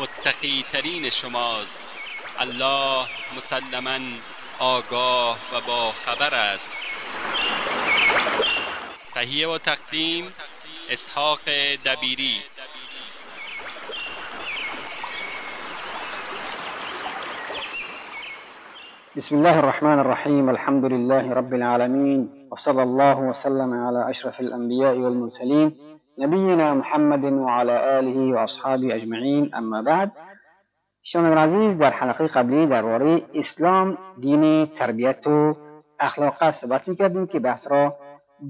متقی ترین شماست. الله مسلما آگاه و با خبر است. تهیه و تقدیم اسحاق دبیری. بسم الله الرحمن الرحيم الحمد لله رب العالمين وصلى الله وسلم على أشرف الأنبياء والمرسلين نبينا محمد وعلى آله وأصحابه أجمعين أما بعد شنوندگان عزیز در حلقه قبلی درباره اسلام دین تربیت و اخلاق صحبت می‌کردیم که بحث را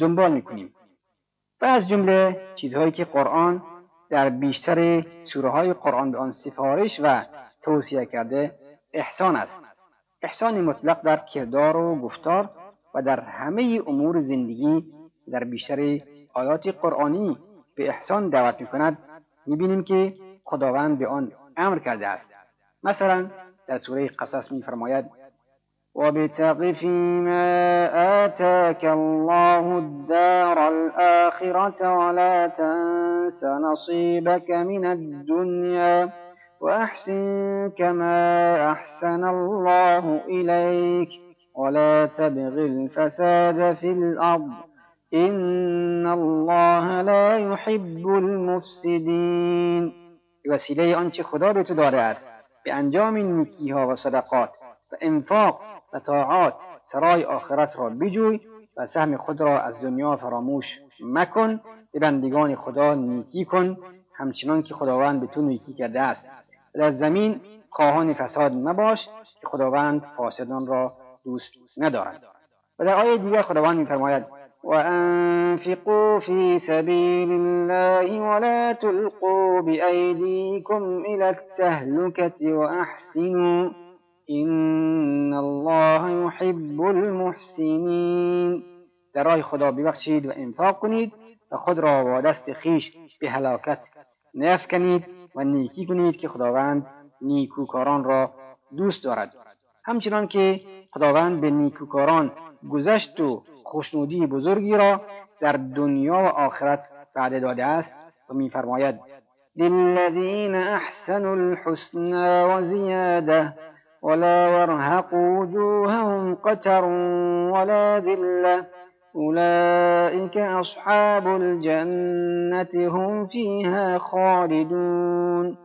دنبال می‌کنیم. و از جمله چیزهایی که قرآن در بیشتر سوره های قرآن به آن سفارش و توصیه کرده احسان است. احسان مطلق در کردار و گفتار و در همه امور زندگی در بیشتر آیات قرآنی به احسان دعوت می کند می بینیم که خداوند به آن امر کرده است. مثلا در سوره قصص می فرماید وابتغ فيما آتاك الله الدار الآخرة ولا تنس نصيبك من الدنيا وأحسن كما أحسن الله إليك ولا تبغ الفساد في الأرض إن الله لا يحب المفسدين وسیله آنچه خدا به تو داده است به انجام نیکیها و صدقات و انفاق و طاعات سرای آخرت را بجوی و سهم خود را از دنیا فراموش مکن به بندگان خدا نیکی کن همچنان که خداوند به تو نیکی کرده است در زمین خواهان فساد مباش که خداوند فاسدان را دوست ندارد و در آیه دیگر خداوند میفرماید وأنفقوا في سبيل الله ولا تلقوا بأيديكم إلى التهلكة وأحسنوا إن الله يحب المحسنين. در راه خدا ببخشید و انفاق کنید و خود را با دست خیش به هلاکت نیفکنید و نیکی کنید که خداوند نیکوکاران را دوست دارد. همچنان که خداوند به نیکوکاران گذشت و خوشنودی بزرگی را در دنیا و آخرت وعده داده است و میفرماید للذین احسنوا الحسنى وزیاده ولا يرهق وجوههم قتر ولا ذله أولئك أصحاب الجنة هم فيها خالدون.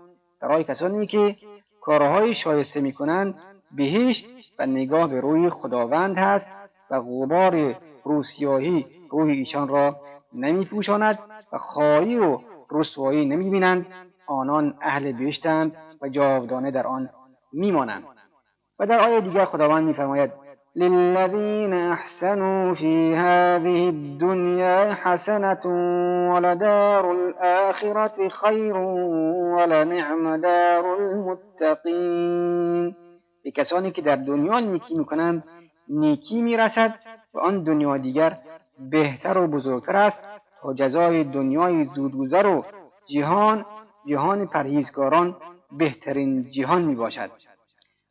برای کسانی که کارهای شایسته می‌کنند بهشت و نگاه به روی خداوند هست و غبار روسیاهی روی ایشان را نمیپوشاند و خواهی و رسوایی نمی‌بینند. آنان اهل بهشتند و جاودانه در آن میمانند. و در آیه دیگر خداوند میفرماید للذين احسنوا في هذه الدنيا حسنة ولدار الآخرة خير ولنعم دار المتقین. به کسانی که در دنیا نیکی می‌کنند نیکی می‌رسد و آن دنیا دیگر بهتر و بزرگتر است تا جزای دنیای زودگذر و جهان جهان پرهیزگاران بهترین جهان می باشد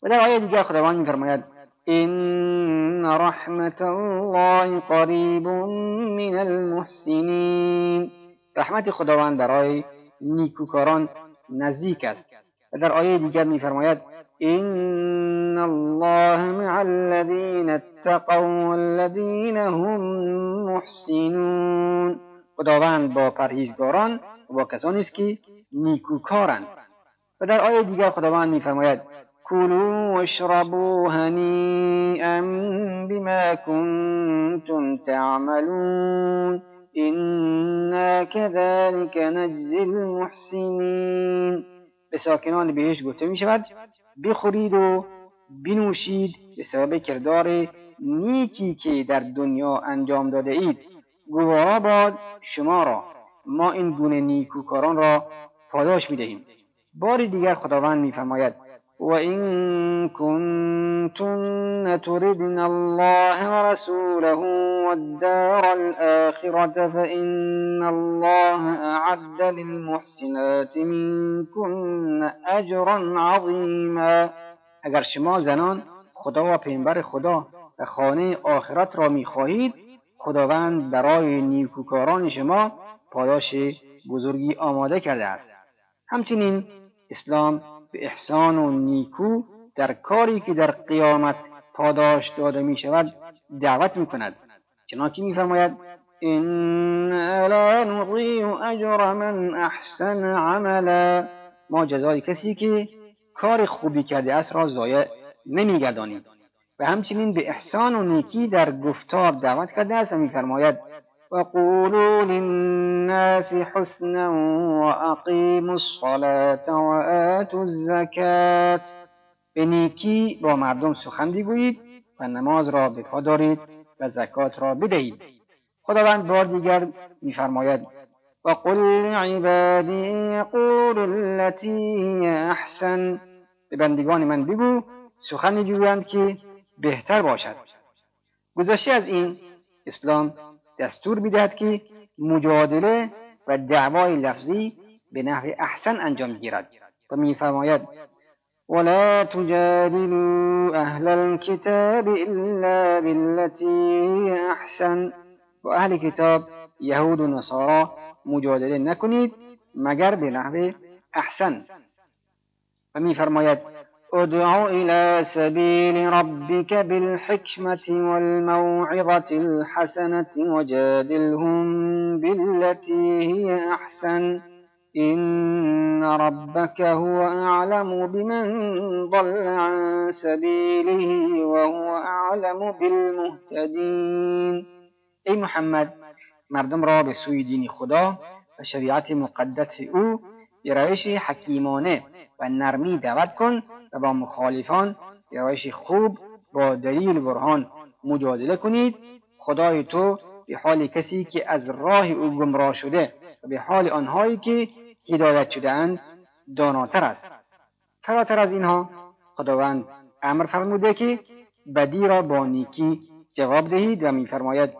و در آیه دیگر خداوند میفرماید این رحمت الله قریب من المحسنین. رحمت خداوند برای نیکوکاران نزدیک است. و در آیه دیگر میفرماید این الله مع الذین اتقوا والذین هم محسنون خداوند با پرهیزگاران و با کسانی است که نیکوکارند. و در آیه دیگر خداوند میفرماید كلوا واشربوا هنيئا بما كنتم تعملون إنا كذلك نجزي المحسنین به ساکنان بهش گفته می بخورید و بنوشید به سبب کردار نیکی که در دنیا انجام داده اید. گوارا باد شما را ما این گونه نیکوکاران را پاداش می دهیم بار دیگر خداوند میفرماید وإن كنتن تردن الله ورسوله والدار الآخرة فإن الله أعد للمحسنات منكن أجرا عظيما. اگر شما زنان خدا و پیامبر خدا و خانه آخرت را می‌خواهید خداوند برای نیکوکاران شما پاداش بزرگی آماده کرده است. همچنین اسلام به احسان و نیکو در کاری که در قیامت پاداش داده می شود دعوت می کند چنانکه می فرماید این لا اجر من احسن عملا. ما جزای کسی که کار خوبی کرده است را ضایع نمیگردانیم. و همچنین به احسان و نیکی در گفتار دعوت کرده است و میفرماید وقولوا للناس حسنا وأقيموا الصلاة وآتوا الزکات به نیکی با مردم سخن بگویید و نماز را به پا دارید و زکات را بدهید. خداوند بار دیگر میفرماید وقل لعبادی یقول التي احسن به بندگان من بگو سخنی جویند که بهتر باشد. گذشته از این اسلام دستور میدهد که مجادله و دعوای لفظی به نحو احسن انجام گیرد. و میفرماید ولا تجادلوا أهل الكتاب إلا بالتي أحسن. و أهل کتاب یهود و نصارا مجادله نکنید مگر به نحو احسن. و میفرماید ادع إلى سبيل ربك بالحكمة والموعظة الحسنة وجادلهم بالتي هي أحسن. إن ربك هو أعلم بمن ضل عن سبيله وهو أعلم بالمهتدين. ای محمد مردم را به سوی دین خدا و شریعت مقدس أو به حکیمانه و نرمی دعوت کن و با مخالفان روش خوب با دلیل برهان مجادله کنید. خدای تو به حال کسی که از راه او گمراه شده و به حال آنهایی که هدایت شدهاند داناتر است. فراتر از اینها خداوند امر فرموده که بدی را با نیکی جواب دهید و میفرماید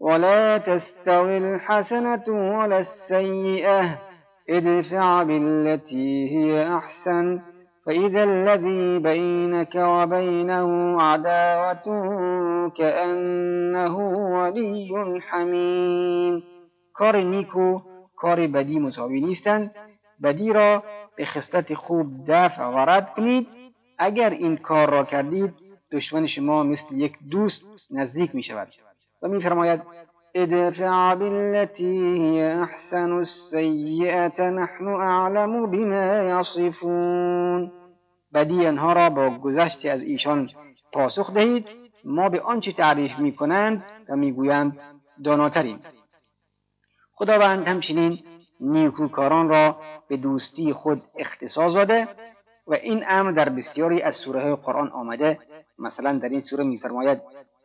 ولا تستوی الحسنة ولا السیئه ادفع بالتي هي احسن فإذا الذي بينك وبينه عداوة كأنه ولی حمیم کار نیکو کار بدی مساوی نیستند بدی را به خصلت خوب دفع و رد کنید. اگر این کار را کردید دشمن شما مثل یک دوست نزدیک می شود و میفرماید ادفع بالتي هي احسن السیئة نحن اعلم بما یصفون بدی آنها را گذشت از ایشان پاسخ دهید. ما به آنچه تعریف می کنند و می‌گویند داناتریم. خداوند همچنین نیکوکاران را به دوستی خود اختصاص داده و این امر در بسیاری از سوره قرآن آمده. مثلا در این سوره میفرماید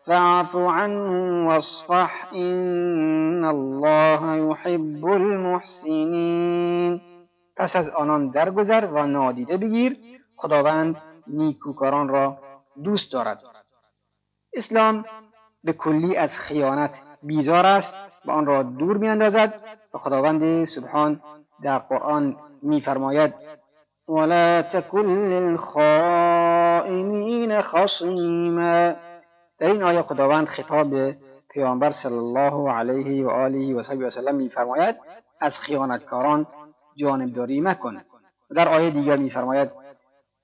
فاعف عنهم واصفح ان الله یحب المحسنین پس از آنان درگذر و نادیده بگیر. خداوند نیکوکاران را دوست دارد. اسلام به کلی از خیانت بیزار است و آن را دور میاندازد و خداوند سبحان در قرآن میفرماید ولا تکن للخائنین خصیما در این آیه خداوند خطاب به پیامبر صلی الله علیه و آله و صحبه وسلم میفرماید از خیانتکاران جانبداری مکن. در آیه دیگر میفرماید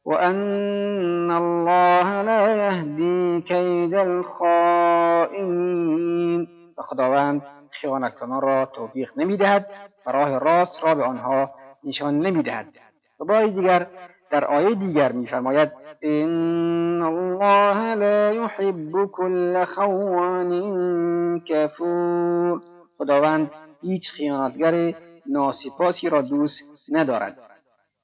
وأن الله لا يهدي كید الخائنین. و خداوند خیانتکنان را توفیق نمی‌دهد و راه راست را به آنها نشان نمی‌دهد. و بار دیگر در آیه دیگر میفرماید ان الله لا يحب كل خوان کفور خداوند هیچ خیانتگر ناسپاسی را دوست ندارد.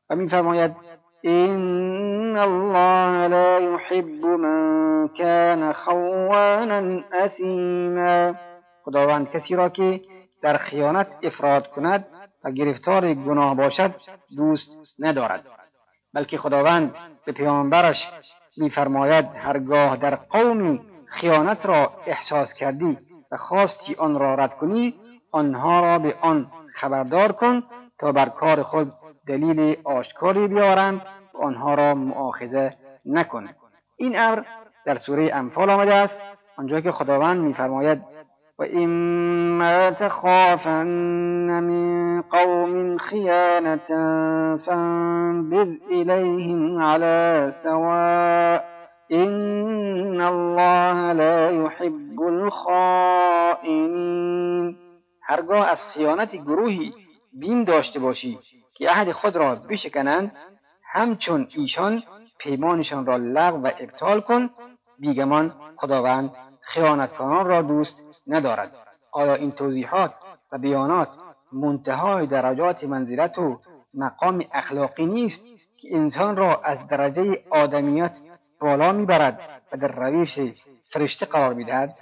و میفرماید ان الله لا يحب من كان خوانا اثیما خداوند کسی را که در خیانت افراد کند و گرفتار گناه باشد دوست ندارد. بلکه خداوند به پیامبرش میفرماید هرگاه در قومی خیانت را احساس کردی و خواستی آن را رد کنی آنها را به آن خبردار کن تا بر کار خود دلیل آشکاری بیارند و آنها را مؤاخذه نکن. این امر در سوره انفال آمده است. آنجا که خداوند میفرماید و اما تخافن من قوم خیانتا فانبذ الیهم على سواء ان الله لا يحب الخائنین هرگاه از خیانت گروهی بین داشته باشی که عهد خود را بشکنند همچون ایشان پیمانشان را لغو و ابطال کن. بیگمان خداوند خیانتکاران را دوست ندارد. آیا این توضیحات و بیانات منتهای درجات منزلت و مقام اخلاقی نیست که انسان را از درجه آدمیت بالا می‌برد و در رویش فرشته قرار می‌دهد؟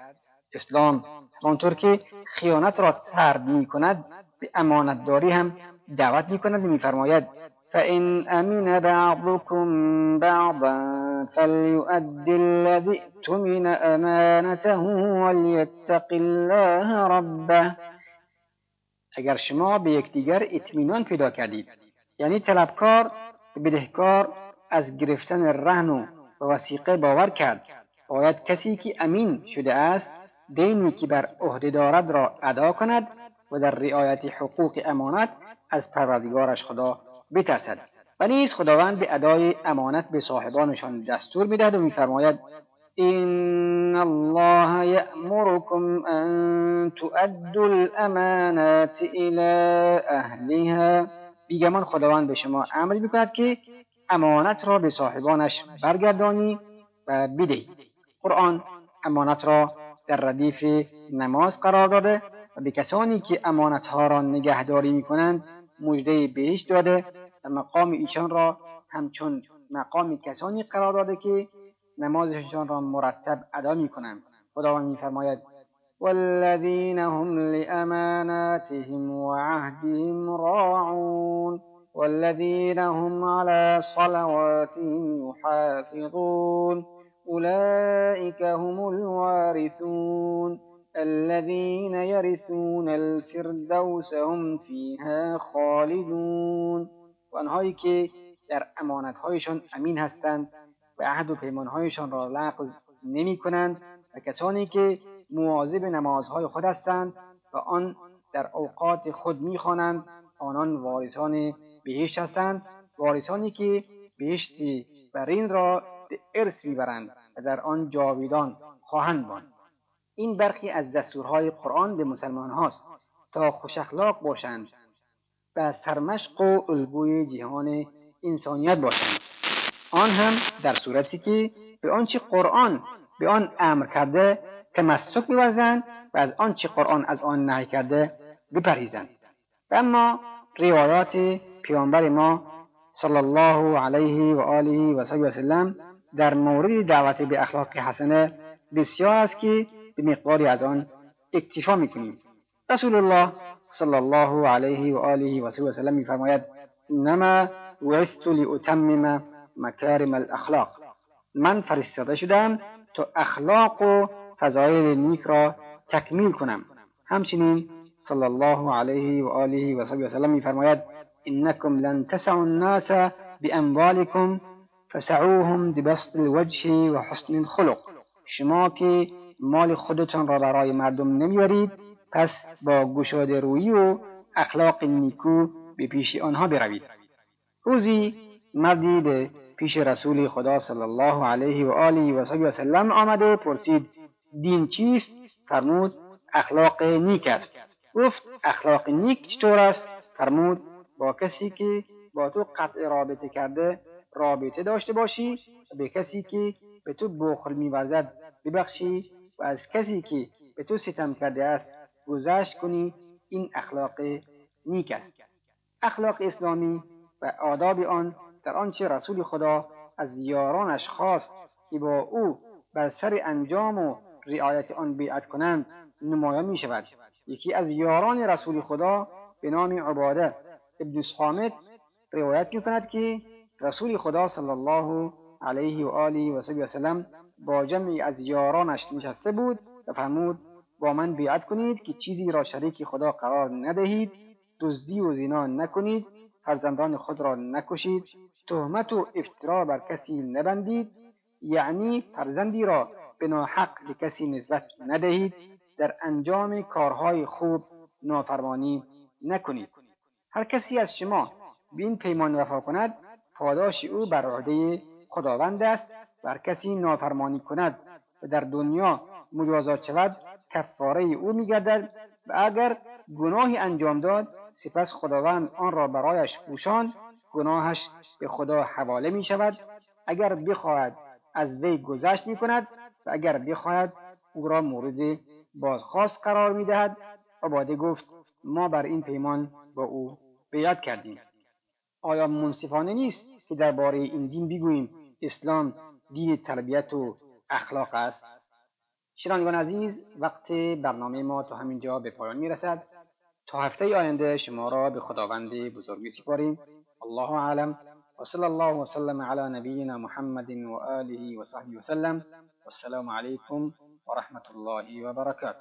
اسلام همانطور که خیانت را ترد می کند به امانتداری هم دعوت می کند و میفرماید فإن أمن بعضكم بعضا فليؤد الذي اؤتمن أمانته وليتق الله ربه. اگر شما به یکدیگر اطمینان پیدا کردید یعنی طلبکار بدهکار از گرفتن رهن و وسیقه باور کرد باید کسی که امین شده است دینی که بر عهده دارد را ادا کند و در رعایت حقوق امانت از پروردگارش خدا بترسد. و نیز خداوند به ادای امانت به صاحبانشان دستور می‌دهد و میفرماید این الله یأمرکم ان تؤدوا الامانات الى اهلها. بیگمان خداوند به شما امر می‌کند که امانت را به صاحبانش برگردانی و بدهید قرآن امانت را در ردیف نماز قرار داده و به کسانی که امانتها را نگهداری می‌کنند مژده بهشت داده و مقام ایشان را همچون مقام کسانی قرار داده که نمازشان را مرتب ادا می‌کنند. خداوند میفرماید والذین هم لأماناتهم وعهدهم راعون والذین هم على صلواتهم يحافظون أولئك هم الوارثون الذين يرثون الفردوس هم فيها خالدون. و آنهایی که در امانتهایشان امین هستند و عهد و پیمانهایشان را لغو نمی کنند و کسانی که مواظب نمازهای خود هستند و آن در اوقات خود می‌خوانند آنان وارثان بهشت هستند. وارثانی که بهشت برین را به ارث می‌برند و در آن جاویدان خواهند ماند. این برخی از دستورهای قرآن به مسلمان هاست تا خوش اخلاق باشند. و سرمشق و الگوی جهان انسانیت باشند. آن هم در صورتی که به آنچه قرآن به آن امر کرده تمسک بورزند و از آنچه قرآن از آن نهی کرده بپرهیزند. و اما روایات پیامبر ما صلی الله علیه و آله و وسلم در مورد دعوت به اخلاق حسنه بسیار است که به مقداری از آن اکتفا می‌کنیم. رسول الله صلی الله علیه و آله و وسلم میفرماید إنما بعثت لأتمم مکارم الأخلاق. من فرستاده شدم تا أخلاق و فضایل نیک را تکمیل کنم. همچنین صلی الله علیه و آله و وسلم میفرماید انکم لن تسعوا الناس باموالکم فسعوهم ببسط الوجه و حسن الخلق. شما که مال خودتان را برای مردم نمیارید پس با گشاده رویی و اخلاق نیکو به پیش آنها بروید. روزی مردی به پیش رسول خدا صلی الله علیه و آله و سلم آمده پرسید دین چیست؟ فرمود اخلاق نیک است. گفت اخلاق نیک چطور است؟ فرمود با کسی که با تو قطع رابطه کرده رابطه داشته باشی و به کسی که به تو بخل میورزد ببخشی و از کسی که به تو ستم کرده است گذشت کنی این اخلاق نیک است. اخلاق اسلامی و آداب آن در آنچه رسول خدا از یارانش خواست که با او بر سر انجام و رعایت آن بیعت کنند نمایان می شود یکی از یاران رسول خدا به نام عباده ابن صامت روایت می کند که رسول خدا صلی الله علیه و آله و وسلم با جمعی از یارانش نشسته بود و فرمود با من بیعت کنید که چیزی را شریک خدا قرار ندهید دزدی و زنا نکنید فرزندان خود را نکشید تهمت و افترا بر کسی نبندید یعنی فرزندی را به ناحق به کسی نسبت ندهید در انجام کارهای خوب نافرمانی نکنید. هر کسی از شما به این پیمان وفا کند پاداش او بر عهده خداوند است هر کسی نافرمانی کند. در دنیا مجازات شود کفاره او میگردد و اگر گناهی انجام داد سپس خداوند آن را برایش پوشاند گناهش به خدا حواله می شود اگر بخواهد از وی گذشت می کند و اگر بخواهد او را مورد بازخواست قرار می دهد و باده گفت ما بر این پیمان با او بیعت کردیم. آیا منصفانه نیست که درباره این دین بگوییم؟ اسلام دین تربیت و اخلاق است. شنوندگان عزیز وقت برنامه ما تا همینجا به پایان می‌رسد تا هفته آینده شما را به خداوند بزرگ سپاریم. الله اعلم. وصلى الله وسلم على نبينا محمد وآله وصحبه وسلم والسلام عليكم ورحمة الله وبركاته